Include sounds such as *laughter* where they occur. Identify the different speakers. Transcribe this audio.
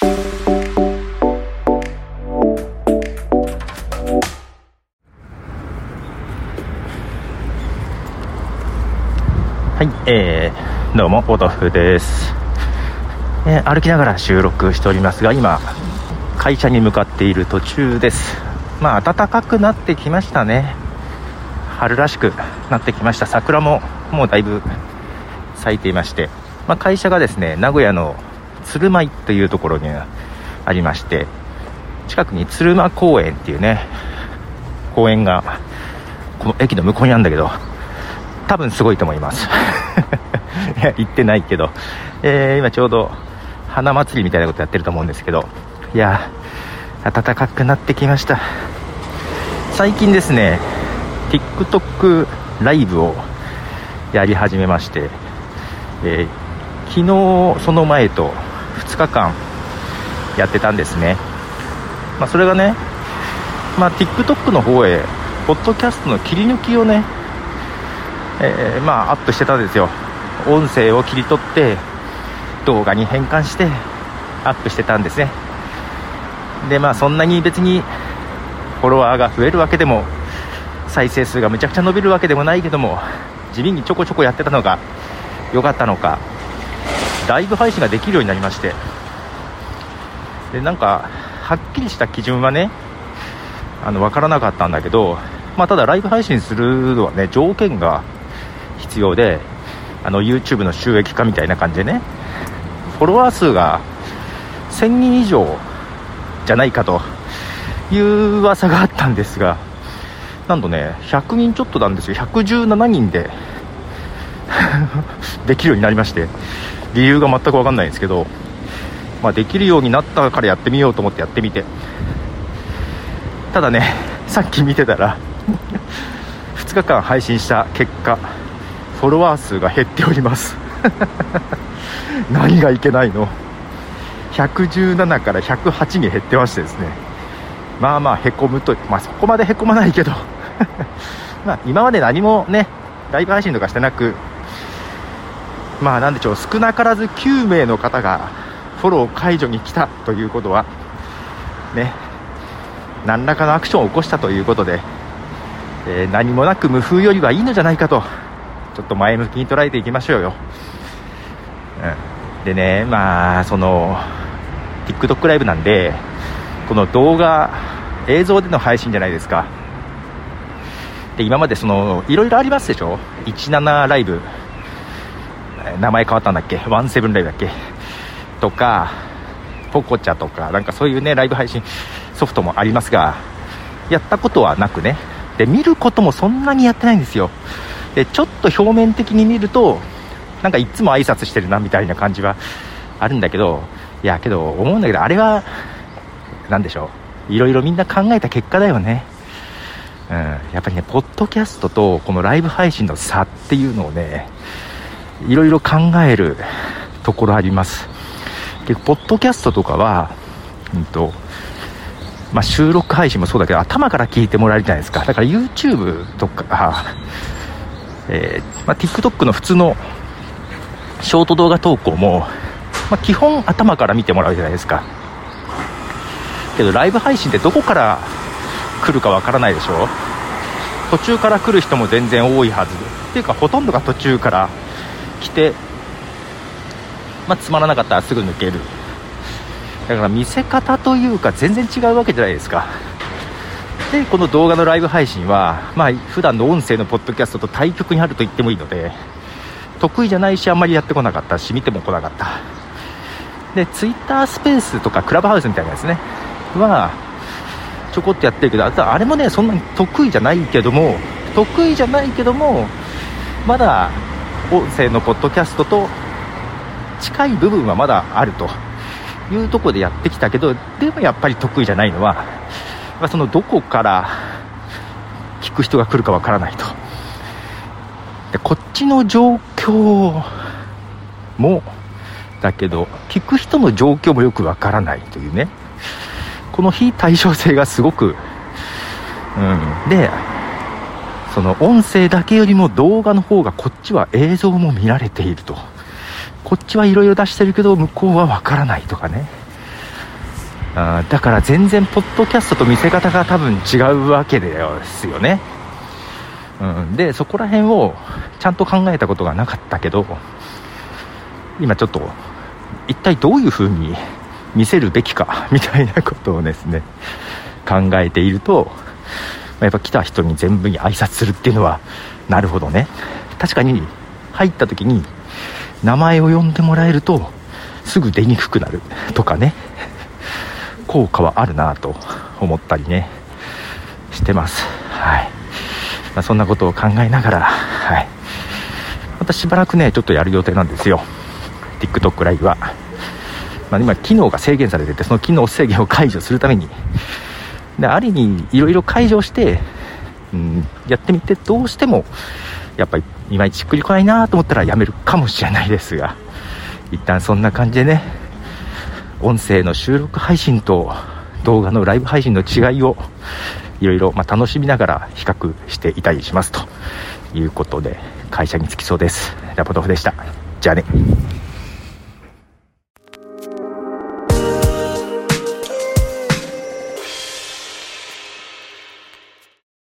Speaker 1: はい、えー、どうも、ポトフです、えー、歩きながら収録しておりますが、今、会社に向かっている途中です。まあ、暖かくなってきましたね。春らしくなってきました。桜ももうだいぶ咲いていまして、まあ、会社がですね、名古屋の鶴舞というところにありまして、近くに鶴舞公園っていうね、公園が、この駅の向こうにあるんだけど、多分すごいと思います。*laughs* いや行ってないけど、えー、今ちょうど花祭りみたいなことやってると思うんですけどいや暖かくなってきました。最近ですね TikTok ライブをやり始めまして、えー、昨日その前と日間やってたんですね、まあ、それがね、まあ、TikTok の方へポッドキャストの切り抜きをねえー、まあアップしてたんですよ。音声を切り取って動画に変換してアップしてたんですね。でまあそんなに別にフォロワーが増えるわけでも再生数がむちゃくちゃ伸びるわけでもないけども地味にちょこちょこやってたのが良かったのかライブ配信ができるようになりまして。でなんかはっきりした基準はねあの分からなかったんだけど、まあ、ただライブ配信するのはね条件が必要であの YouTube の収益化みたいな感じでねフォロワー数が1000人以上じゃないかという噂があったんですがなんとね100人ちょっとなんですよ。117人で *laughs* できるようになりまして。理由が全く分かんないんですけど、まあ、できるようになったからやってみようと思ってやってみて。ただね *laughs* さっき見てたら *laughs* 2日間配信した結果フォロワー数が減っております。*laughs* 何がいけないの？117から108に減ってましてですね。まあまあへこむとまあそこまでへこまないけど。まあ今まで何もねライブ配信とかしてなくまあなんでしょう少なからず9名の方がフォロー解除に来たということはね何らかのアクションを起こしたということで、えー、何もなく無風よりはいいのじゃないかとちょっと前向きに捉えていきましょうよ、うん、でねまあその TikTok ライブなんでこの動画映像での配信じゃないですか。で今までそのいろいろありますでしょ？17ライブ。名前変わったんだっけ？ワンセブンライブだっけ？とかポコチャとかなんかそういうねライブ配信ソフトもありますがやったことはなくね。で見ることもそんなにやってないんですよ。でちょっと表面的に見るとなんかいつも挨拶してるなみたいな感じはあるんだけどいやけど思うんだけどあれは何でしょう？いろいろみんな考えた結果だよね。うん、やっぱりね、ポッドキャストとこのライブ配信の差っていうのをね、いろいろ考えるところあります。で、ポッドキャストとかは、うんと、まあ、収録配信もそうだけど、頭から聞いてもらえるじゃないですか。だから YouTube とか、えー、まあ、TikTok の普通のショート動画投稿も、まあ、基本頭から見てもらうじゃないですかけどライブ配信ってどこから来るかわからないでしょ途中から来る人も全然多いはずっていうかほとんどが途中から来て、まあ、つまらなかったらすぐ抜ける。だから見せ方というか全然違うわけじゃないですか。でこの動画のライブ配信は、まあ普段の音声のポッドキャストと対極にあると言ってもいいので得意じゃないしあんまりやってこなかったし見ても来なかった。でツイッタースペースとかクラブハウスみたいなやつね。はちょこっとやってるけどあとあれもねそんなに得意じゃないけども得意じゃないけどもまだ音声のポッドキャストと近い部分はまだあると。いうとこでやってきたけどでもやっぱり得意じゃないのはま、そのどこから聞く人が来るかわからないと。でこっちの状況もだけど聞く人の状況もよくわからないというね。この非対称性がすごく、うん、でその音声だけよりも動画の方がこっちは映像も見られていると。こっちはいろいろ出してるけど向こうはわからないとかね。あだから全然ポッドキャストと見せ方が多分違うわけですよね、うん、でそこら辺をちゃんと考えたことがなかったけど今ちょっと一体どういう風に見せるべきかみたいなことをですね考えているとやっぱ来た人に全部に挨拶するっていうのはなるほどね。確かに入った時に名前を呼んでもらえるとすぐ出にくくなるとかね。効果はあるなと思ったりね。してます。はい、まあ、そんなことを考えながらはい。またしばらくねちょっとやる予定なんですよ。TikTok ライブは、まあ、今機能が制限されててその機能制限を解除するためにである意味いろいろ解除して、うん、やってみてどうしてもやっぱりいまいちしっくりこないなと思ったらやめるかもしれないですが一旦そんな感じでね音声の収録配信と動画のライブ配信の違いをいろいろ楽しみながら比較していたりしますということで会社に着きそうです。ラポトフでした。じゃあね。